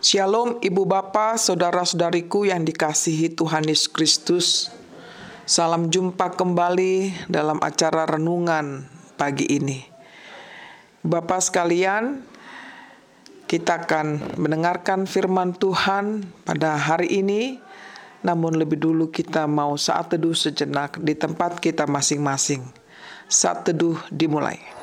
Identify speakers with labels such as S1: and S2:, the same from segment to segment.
S1: Shalom Ibu Bapa, Saudara-saudariku yang dikasihi Tuhan Yesus Kristus. Salam jumpa kembali dalam acara renungan pagi ini. Bapak sekalian, kita akan mendengarkan firman Tuhan pada hari ini. Namun lebih dulu kita mau saat teduh sejenak di tempat kita masing-masing. Saat teduh dimulai.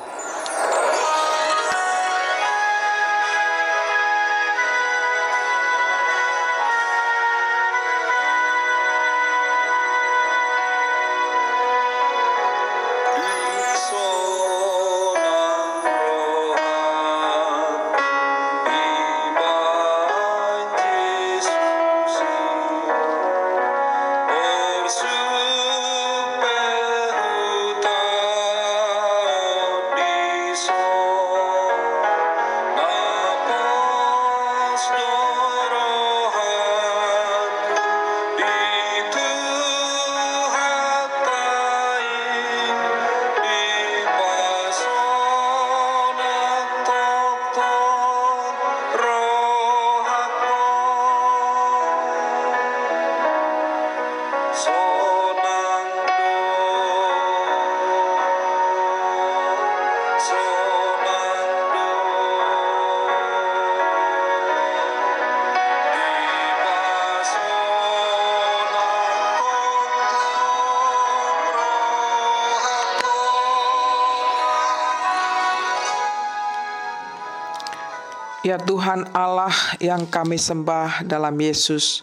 S1: Ya Tuhan Allah yang kami sembah dalam Yesus,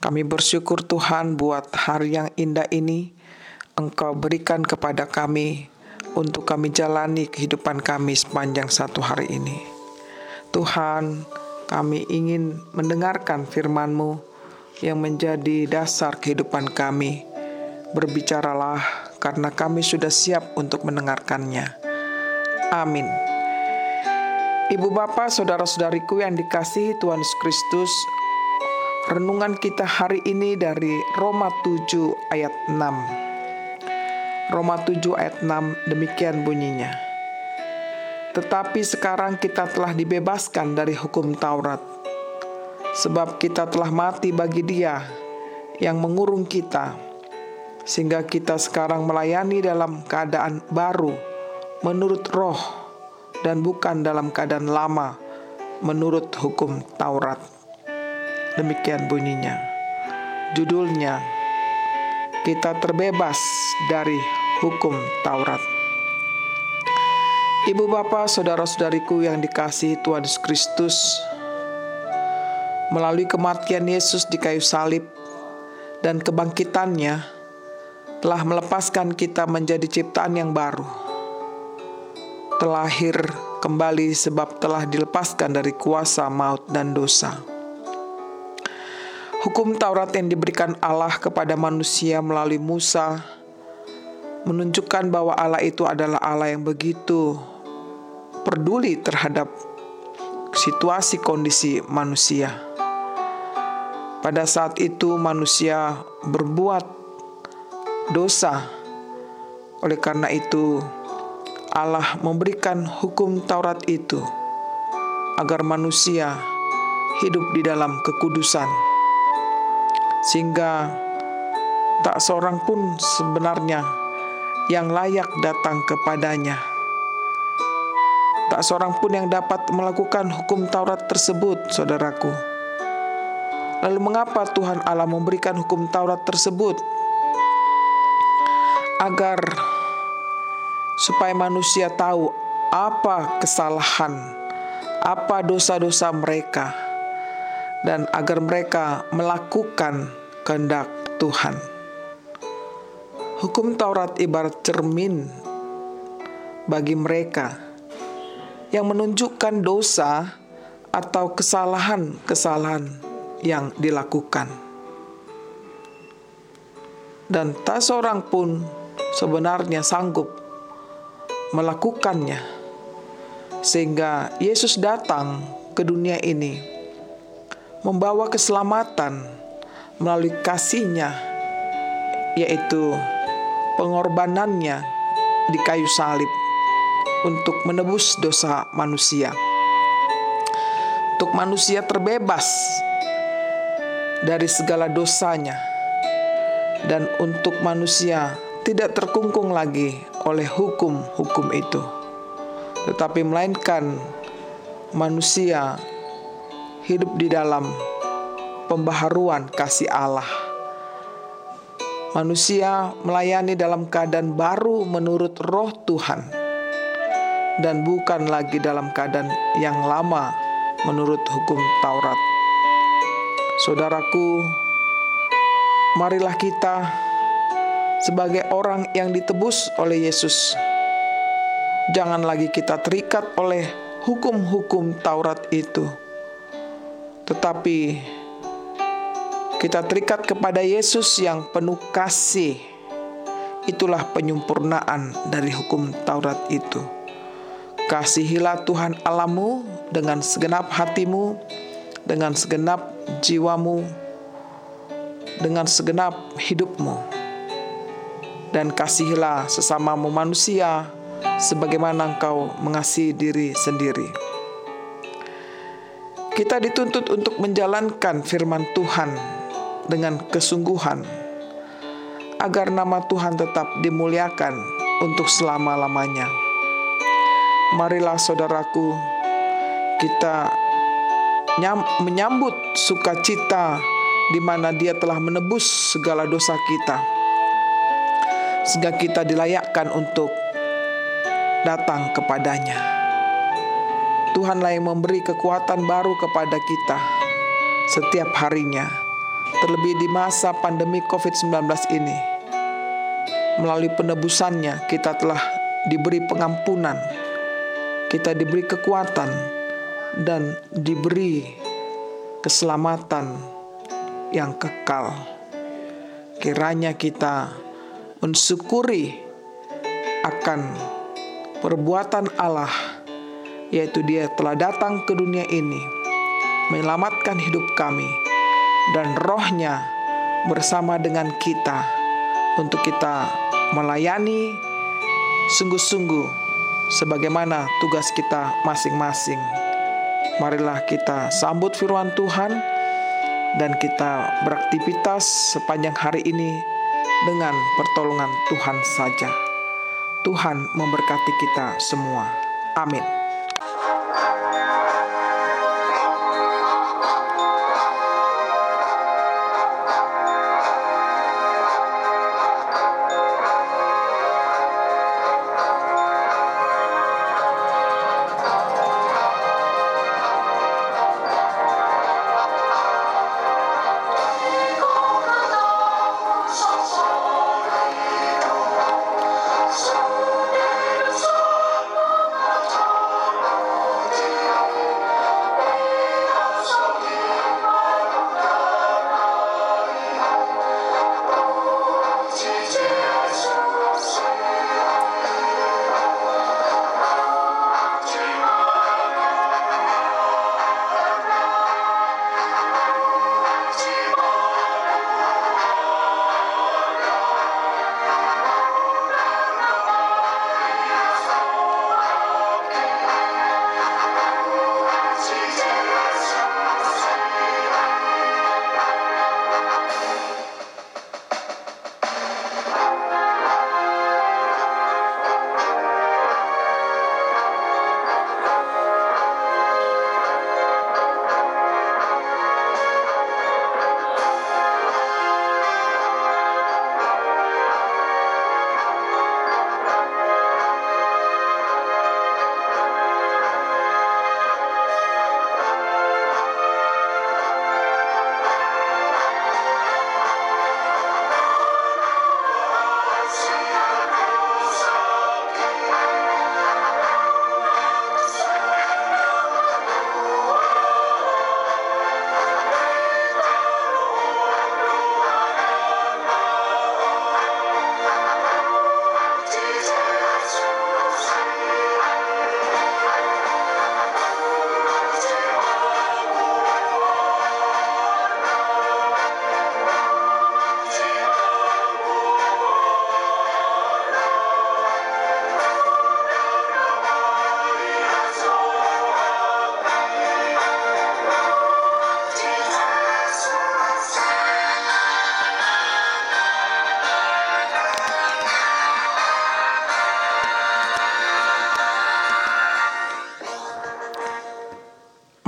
S1: kami bersyukur Tuhan buat hari yang indah ini Engkau berikan kepada kami untuk kami jalani kehidupan kami sepanjang satu hari ini. Tuhan, kami ingin mendengarkan firman-Mu yang menjadi dasar kehidupan kami. Berbicaralah karena kami sudah siap untuk mendengarkannya. Amin. Ibu bapak, saudara-saudariku yang dikasihi Tuhan Yesus Kristus, renungan kita hari ini dari Roma 7 ayat 6. Roma 7 ayat 6 demikian bunyinya. Tetapi sekarang kita telah dibebaskan dari hukum Taurat, sebab kita telah mati bagi Dia yang mengurung kita, sehingga kita sekarang melayani dalam keadaan baru menurut Roh dan bukan dalam keadaan lama menurut hukum Taurat. Demikian bunyinya. Judulnya, kita terbebas dari hukum Taurat. Ibu bapak, saudara-saudariku yang dikasihi Tuhan Yesus Kristus, melalui kematian Yesus di kayu salib dan kebangkitannya telah melepaskan kita menjadi ciptaan yang baru terlahir kembali sebab telah dilepaskan dari kuasa maut dan dosa. Hukum Taurat yang diberikan Allah kepada manusia melalui Musa menunjukkan bahwa Allah itu adalah Allah yang begitu peduli terhadap situasi kondisi manusia. Pada saat itu manusia berbuat dosa. Oleh karena itu, Allah memberikan hukum Taurat itu agar manusia hidup di dalam kekudusan, sehingga tak seorang pun sebenarnya yang layak datang kepadanya. Tak seorang pun yang dapat melakukan hukum Taurat tersebut, saudaraku. Lalu, mengapa Tuhan Allah memberikan hukum Taurat tersebut? Agar supaya manusia tahu apa kesalahan, apa dosa-dosa mereka, dan agar mereka melakukan kehendak Tuhan. Hukum Taurat ibarat cermin bagi mereka yang menunjukkan dosa atau kesalahan-kesalahan yang dilakukan. Dan tak seorang pun sebenarnya sanggup melakukannya, sehingga Yesus datang ke dunia ini membawa keselamatan melalui kasihnya, yaitu pengorbanannya di kayu salib untuk menebus dosa manusia. untuk manusia terbebas dari segala dosanya dan untuk manusia tidak terkungkung lagi oleh hukum-hukum itu, tetapi melainkan manusia hidup di dalam pembaharuan kasih Allah. Manusia melayani dalam keadaan baru menurut roh Tuhan dan bukan lagi dalam keadaan yang lama menurut hukum Taurat. Saudaraku, marilah kita sebagai orang yang ditebus oleh Yesus. Jangan lagi kita terikat oleh hukum-hukum Taurat itu, tetapi kita terikat kepada Yesus yang penuh kasih. Itulah penyempurnaan dari hukum Taurat itu. Kasihilah Tuhan Alamu dengan segenap hatimu, dengan segenap jiwamu, dengan segenap hidupmu. Dan kasihilah sesamamu manusia sebagaimana engkau mengasihi diri sendiri. Kita dituntut untuk menjalankan firman Tuhan dengan kesungguhan agar nama Tuhan tetap dimuliakan untuk selama-lamanya. Marilah saudaraku, kita menyambut sukacita di mana Dia telah menebus segala dosa kita, sehingga kita dilayakkan untuk datang kepadanya. Tuhanlah yang memberi kekuatan baru kepada kita setiap harinya, terlebih di masa pandemi COVID-19 ini. Melalui penebusannya, kita telah diberi pengampunan, kita diberi kekuatan, dan diberi keselamatan yang kekal. Kiranya kita mensyukuri akan perbuatan Allah, yaitu Dia telah datang ke dunia ini menyelamatkan hidup kami, dan rohnya bersama dengan kita untuk kita melayani sungguh-sungguh sebagaimana tugas kita masing-masing. Marilah kita sambut firman Tuhan dan kita beraktivitas sepanjang hari ini dengan pertolongan Tuhan saja. Tuhan memberkati kita semua. Amin.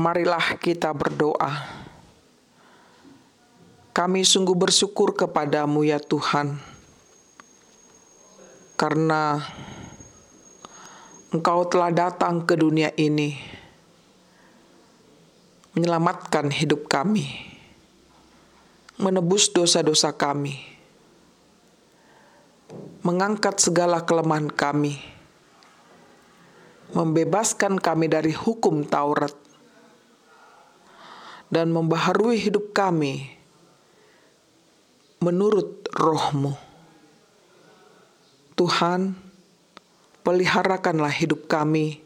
S1: Marilah kita berdoa. Kami sungguh bersyukur kepadamu ya Tuhan, karena Engkau telah datang ke dunia ini, menyelamatkan hidup kami, menebus dosa-dosa kami, mengangkat segala kelemahan kami, membebaskan kami dari hukum Taurat, dan membaharui hidup kami menurut rohmu. Tuhan, peliharakanlah hidup kami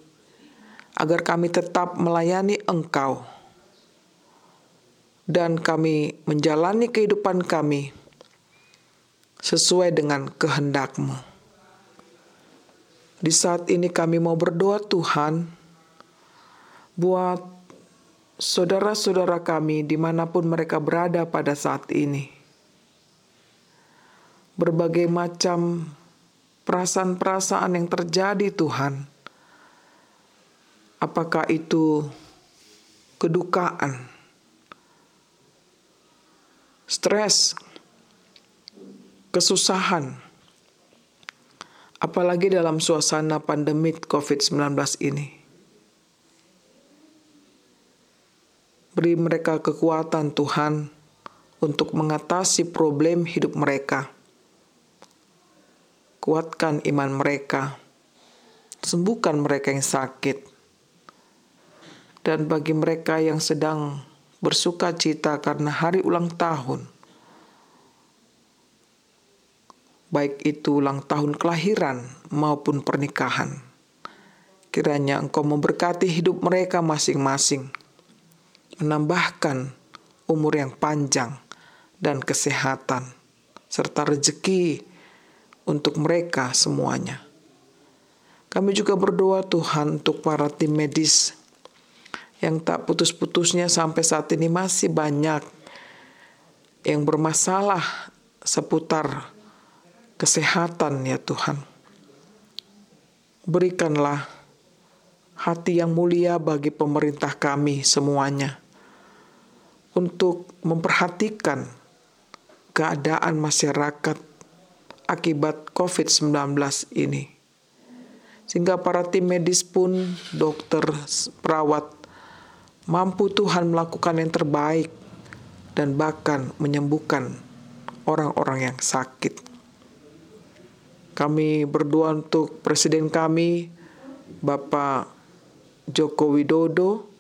S1: agar kami tetap melayani Engkau dan kami menjalani kehidupan kami sesuai dengan kehendakmu. Di saat ini kami mau berdoa Tuhan buat saudara-saudara kami di mana pun mereka berada pada saat ini. Berbagai macam perasaan-perasaan yang terjadi Tuhan. Apakah itu kedukaan, stres, kesusahan, apalagi dalam suasana pandemi COVID-19 ini. Beri mereka kekuatan Tuhan untuk mengatasi problem hidup mereka. Kuatkan iman mereka. Sembuhkan mereka yang sakit. Dan bagi mereka yang sedang bersuka cita karena hari ulang tahun, baik itu ulang tahun kelahiran maupun pernikahan. Kiranya Engkau memberkati hidup mereka masing-masing menambahkan umur yang panjang dan kesehatan, serta rezeki untuk mereka semuanya. Kami juga berdoa Tuhan untuk para tim medis yang tak putus-putusnya sampai saat ini masih banyak yang bermasalah seputar kesehatan ya Tuhan. Berikanlah hati yang mulia bagi pemerintah kami semuanya untuk memperhatikan keadaan masyarakat akibat COVID-19 ini. Sehingga para tim medis pun, dokter, perawat, mampu Tuhan melakukan yang terbaik dan bahkan menyembuhkan orang-orang yang sakit. Kami berdoa untuk Presiden kami, Bapak Joko Widodo,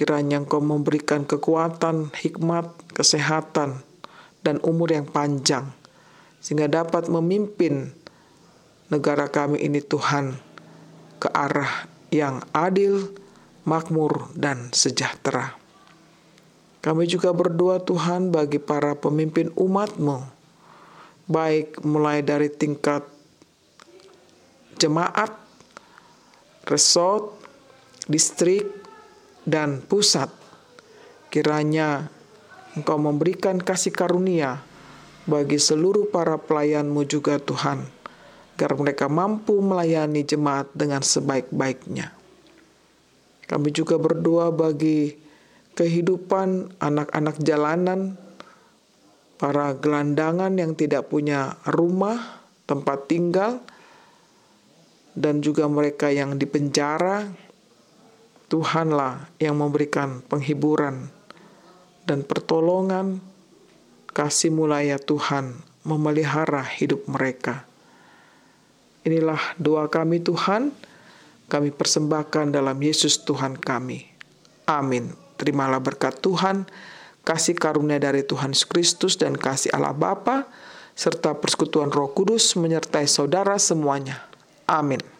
S1: Kiranya Engkau memberikan kekuatan, hikmat, kesehatan, dan umur yang panjang, sehingga dapat memimpin negara kami ini Tuhan ke arah yang adil, makmur, dan sejahtera. Kami juga berdoa Tuhan bagi para pemimpin umatmu, baik mulai dari tingkat jemaat, resort, distrik, dan pusat. Kiranya Engkau memberikan kasih karunia bagi seluruh para pelayanmu juga Tuhan, agar mereka mampu melayani jemaat dengan sebaik-baiknya. Kami juga berdoa bagi kehidupan anak-anak jalanan, para gelandangan yang tidak punya rumah, tempat tinggal, dan juga mereka yang dipenjara, Tuhanlah yang memberikan penghiburan dan pertolongan, kasih mulaya Tuhan memelihara hidup mereka. Inilah doa kami Tuhan, kami persembahkan dalam Yesus Tuhan kami. Amin. Terimalah berkat Tuhan, kasih karunia dari Tuhan Yesus Kristus dan kasih Allah Bapa serta persekutuan Roh Kudus menyertai saudara semuanya. Amin.